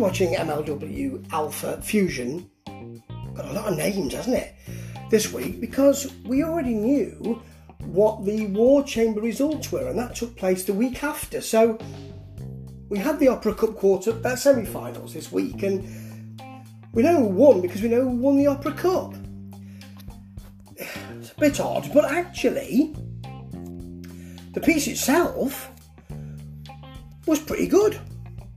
watching MLW Alpha Fusion. Got a lot of names, hasn't it? This week because we already knew what the War Chamber results were, and that took place the week after. So we had the Opera Cup quarter uh, semi-finals this week, and we know who won because we know who won the Opera Cup. It's a bit odd, but actually, the piece itself was pretty good.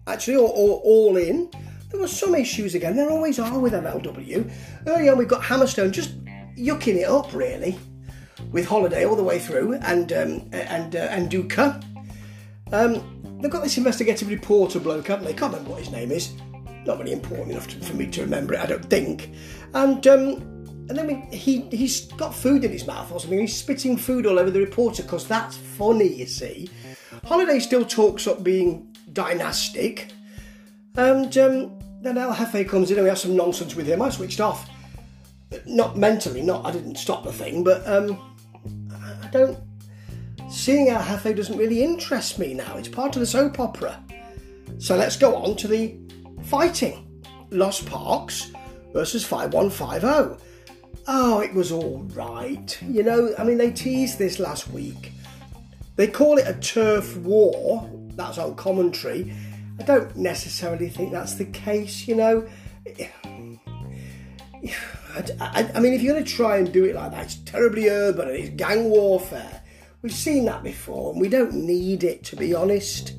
Actually, all, all, all in. There were some issues again. There always are with MLW. Early on, we've got Hammerstone just yucking it up, really, with Holliday all the way through, and um, and uh, and Nduka. Um, they've got this investigative reporter bloke, haven't they? Can't remember what his name is. Not really important enough to, for me to remember it, I don't think. And um, and then we, he he's got food in his mouth or something. He's spitting food all over the reporter because that's funny, you see. Holliday still talks up being dynastic, and um, then El Jefe comes in and we have some nonsense with him. I switched off, not mentally, not I didn't stop the thing, but um, I don't. Seeing El Jefe doesn't really interest me now. It's part of the soap opera. So let's go on to the fighting. Los Parks versus 5150. Oh, it was all right. You know, I mean, they teased this last week. They call it a turf war. That's on commentary. I don't necessarily think that's the case, you know. I, I, I mean, if you're going to try and do it like that, it's terribly urban and it's gang warfare. We've seen that before and we don't need it, to be honest.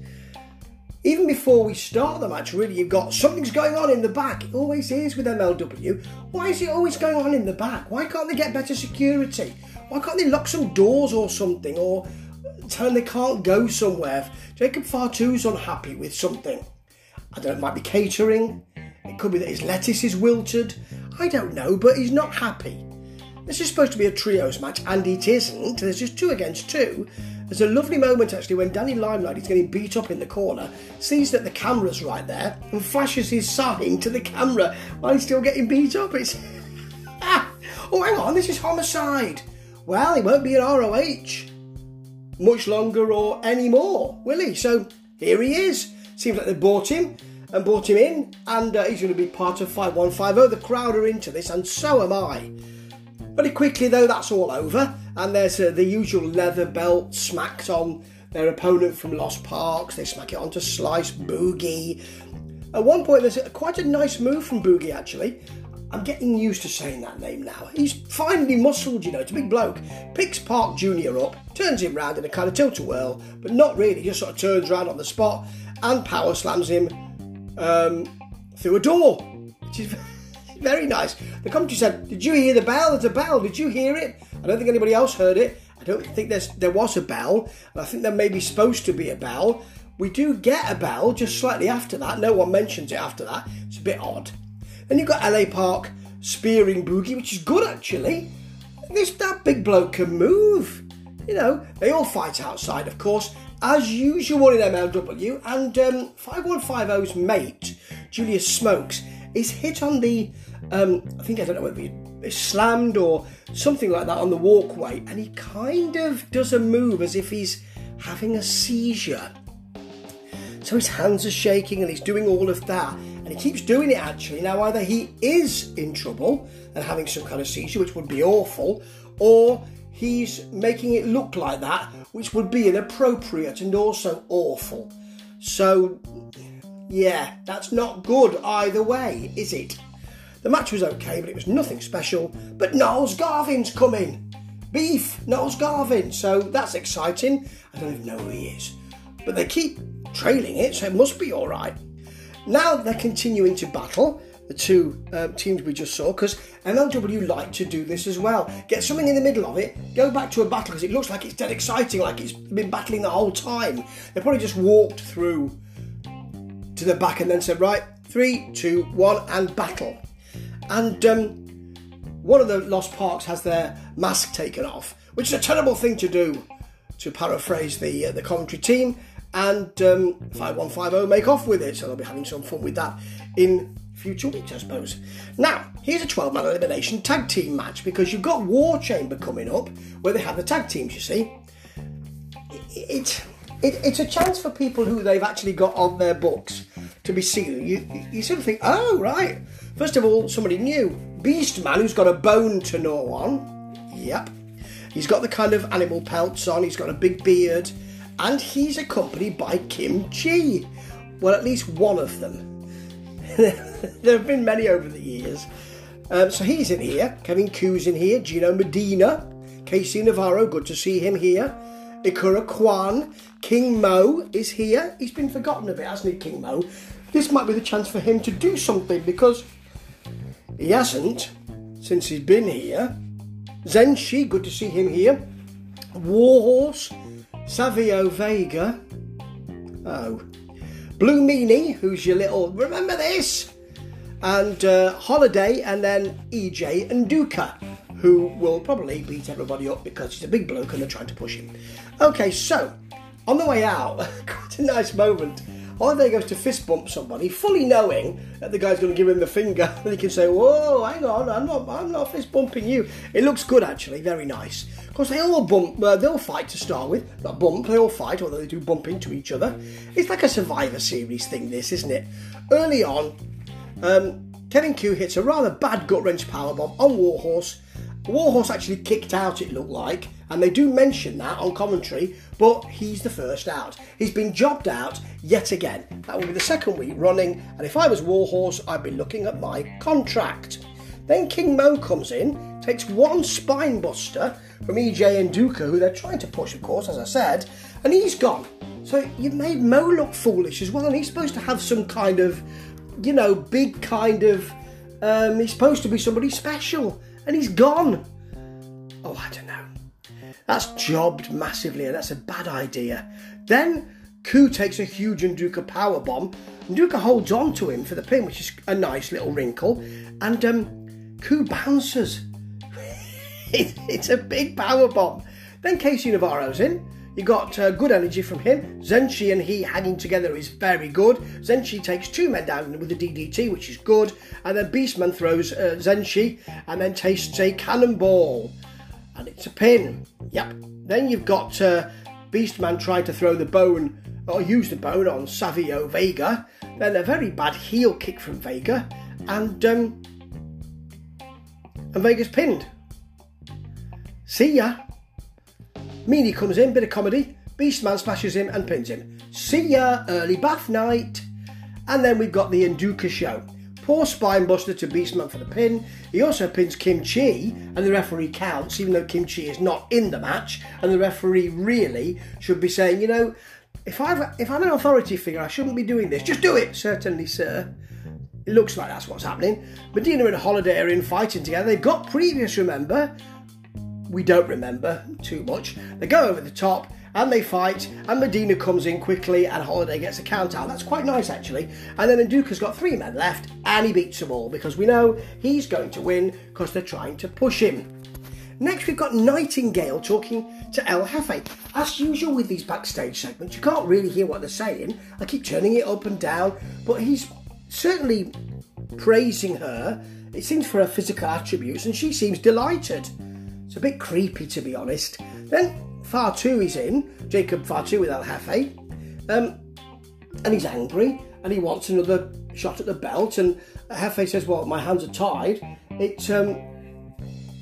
Even before we start the match, really, you've got something's going on in the back. It always is with MLW. Why is it always going on in the back? Why can't they get better security? Why can't they lock some doors or something? Or tell them they can't go somewhere? Jacob Fatu's unhappy with something. I don't know, it might be catering. It could be that his lettuce is wilted. I don't know, but he's not happy. This is supposed to be a trios match, and it isn't. There's just two against two. There's a lovely moment actually when Danny Limelight is getting beat up in the corner, sees that the camera's right there, and flashes his sign to the camera while he's still getting beat up. It's. ah! Oh, hang on, this is homicide. Well, he won't be in ROH much longer or any more, will he? So here he is. Seems like they bought him and brought him in, and uh, he's going to be part of 5150. The crowd are into this, and so am I. Very quickly, though, that's all over, and there's uh, the usual leather belt smacked on their opponent from Los Parks. They smack it onto Slice Boogie. At one point, there's quite a nice move from Boogie, actually. I'm getting used to saying that name now. He's finely muscled, you know, it's a big bloke. Picks Park Jr. up, turns him round in a kind of tilt a whirl, but not really, just sort of turns round on the spot and power slams him um, through a door, which is very nice. The commentary said, "Did you hear the bell? There's a bell. Did you hear it?" I don't think anybody else heard it. I don't think there's there was a bell, I think there may be supposed to be a bell. We do get a bell just slightly after that. No one mentions it after that. It's a bit odd. Then you've got LA Park spearing Boogie, which is good actually. This that big bloke can move. You know, they all fight outside, of course, as usual in MLW. And um, 5150's mate, Julius Smokes, is hit on the, um, I think, I don't know whether he slammed or something like that on the walkway. And he kind of does a move as if he's having a seizure. So his hands are shaking and he's doing all of that. And he keeps doing it actually. Now, either he is in trouble and having some kind of seizure, which would be awful, or he's making it look like that, which would be inappropriate and also awful. So, yeah, that's not good either way, is it? The match was okay, but it was nothing special. But Gnarls Garvin's coming. Beef, Gnarls Garvin. So that's exciting. I don't even know who he is. But they keep trailing it, so it must be alright. Now they're continuing to battle the two uh, teams we just saw because MLW like to do this as well. Get something in the middle of it, go back to a battle because it looks like it's dead exciting, like it's been battling the whole time. They probably just walked through to the back and then said, right, three, two, one, and battle. And um, one of the Los Parks has their mask taken off, which is a terrible thing to do, to paraphrase the uh, the commentary team. And um, 5150 make off with it, so they'll be having some fun with that in future weeks, I suppose. Now, here's a 12 man elimination tag team match because you've got War Chamber coming up where they have the tag teams, you see. It, it, it, it's a chance for people who they've actually got on their books to be seen, you, you sort of think, oh, right. First of all, somebody new. Beastman who's got a bone to gnaw on. Yep. He's got the kind of animal pelts on, he's got a big beard, and he's accompanied by Kimchee. Well, at least one of them. there have been many over the years. Um, so he's in here. Kevin Ku's in here. Gino Medina. KC Navarro, good to see him here. Ikura Kwan. King Mo is here. He's been forgotten a bit, hasn't he, King Mo? This might be the chance for him to do something because he hasn't since he's been here. Zenshi, good to see him here. Warhorse. Savio Vega. Oh. Blue Meanie, who's your little. Remember this? And uh, Holliday, and then EJ Nduka who will probably beat everybody up because he's a big bloke and they're trying to push him. Okay, so on the way out, quite a nice moment. Holliday goes to fist bump somebody, fully knowing that the guy's going to give him the finger, and he can say, "Whoa, hang on, I'm not, I'm not fist bumping you." It looks good, actually, very nice. Of course, they all bump, uh, they'll fight to start with, not bump, they all fight, although they do bump into each other. It's like a Survivor Series thing, this, isn't it? Early on, um, Kevin Ku hits a rather bad gut wrench powerbomb on Warhorse, Warhorse actually kicked out, it looked like, and they do mention that on commentary, but he's the first out. He's been jobbed out yet again. That will be the second week running, and if I was Warhorse, I'd be looking at my contract. Then King Mo comes in, takes one spine buster from EJ Nduka, who they're trying to push, of course, as I said, and he's gone. So you've made Mo look foolish as well, and he's supposed to have some kind of, you know, big kind of. Um, he's supposed to be somebody special and he's gone. Oh, I don't know. That's jobbed massively, and that's a bad idea. Then Ku takes a huge Nduka power bomb. Nduka holds on to him for the pin, which is a nice little wrinkle, and um, Ku bounces. it's a big power bomb. Then KC Navarro's in. You got uh, good energy from him. Zenshi and he hanging together is very good. Zenshi takes two men down with a DDT, which is good. And then Beastman throws uh, Zenshi and then tastes a cannonball. And it's a pin. Yep. Then you've got uh, Beastman trying to throw the bone or use the bone on Savio Vega. Then a very bad heel kick from Vega. And, um, and Vega's pinned. See ya. Meanie comes in, bit of comedy. Beastman smashes him and pins him. See ya, early bath night. And then we've got the Nduka show. Poor spinebuster to Beastman for the pin. He also pins Kimchee, and the referee counts, even though Kimchee is not in the match. And the referee really should be saying, you know, if I've if I'm an authority figure, I shouldn't be doing this. Just do it, certainly, sir. It looks like that's what's happening. Medina and Holliday are in fighting together. They've got previous, remember, we don't remember too much. They go over the top and they fight, and Medina comes in quickly, and Holliday gets a count out. That's quite nice, actually. And then Nduka's got three men left, and he beats them all because we know he's going to win because they're trying to push him. Next, we've got Nightingale talking to El Jefe. As usual with these backstage segments, you can't really hear what they're saying. I keep turning it up and down, but he's certainly praising her. It seems for her physical attributes, and she seems delighted. It's a bit creepy, to be honest. Then Fatu is in, Jacob Fatu with El Jefe, um, and he's angry and he wants another shot at the belt. And Jefe says, "Well, my hands are tied. It um,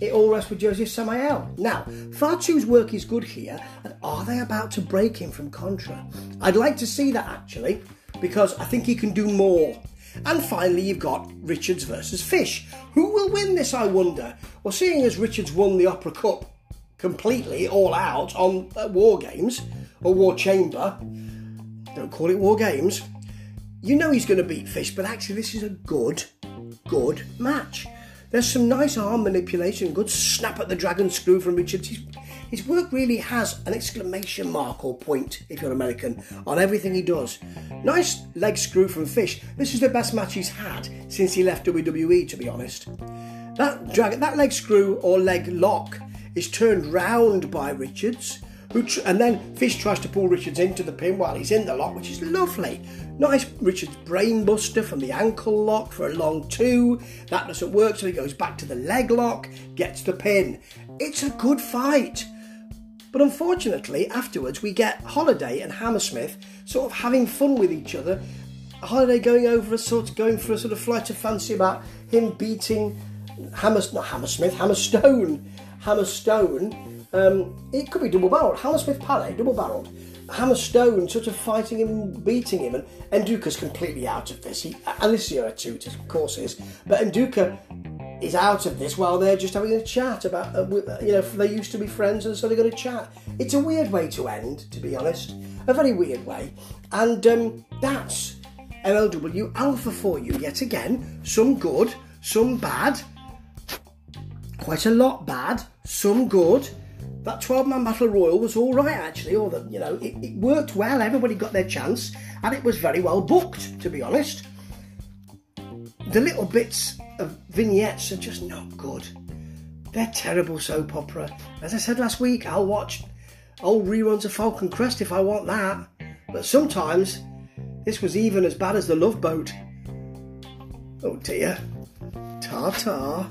it all rests with Josef Samael." Now, Fatu's work is good here, and are they about to break him from Contra? I'd like to see that actually, because I think he can do more. And finally, you've got Richards versus Fish. Who will win this, I wonder? Well, seeing as Richards won the Opera Cup completely, all out, on uh, War Games, or War Chamber, don't call it War Games, you know he's going to beat Fish, but actually, this is a good, good match. There's some nice arm manipulation, good snap at the dragon screw from Richards. He's, his work really has an exclamation mark or point, if you're American, on everything he does. Nice leg screw from Fish. This is the best match he's had since he left WWE, to be honest. That drag, that leg screw or leg lock is turned round by Richards, who tr- and then Fish tries to pull Richards into the pin while he's in the lock, which is lovely. Nice Richards brainbuster from the ankle lock for a long two. That doesn't work, so he goes back to the leg lock, gets the pin. It's a good fight. But unfortunately, afterwards, we get Holliday and Hammersmith sort of having fun with each other, Holliday going over a sort of going for a sort of flight of fancy about him beating Hammer, not Hammersmith, Hammerstone, Hammerstone. Um, it could be double barreled. Hammersmith Palais, double barreled. Hammerstone sort of fighting him beating him, and Nduka's completely out of this. He, Alicia Atout, of course, is, but Nduka is out of this while they're just having a chat about, uh, you know, they used to be friends and so they're going to chat. It's a weird way to end, to be honest, a very weird way, and um, that's MLW Alpha for you yet again. Some good, some bad, quite a lot bad, some good. That 12 man battle royal was all right actually or that you know it, it, worked well everybody got their chance and it was very well booked to be honest. The little bits of vignettes are just not good. They're terrible soap opera. As i said last week i'll watch old reruns of falcon crest if i want that. But sometimes this was even as bad as the love boat. Oh dear. Ta ta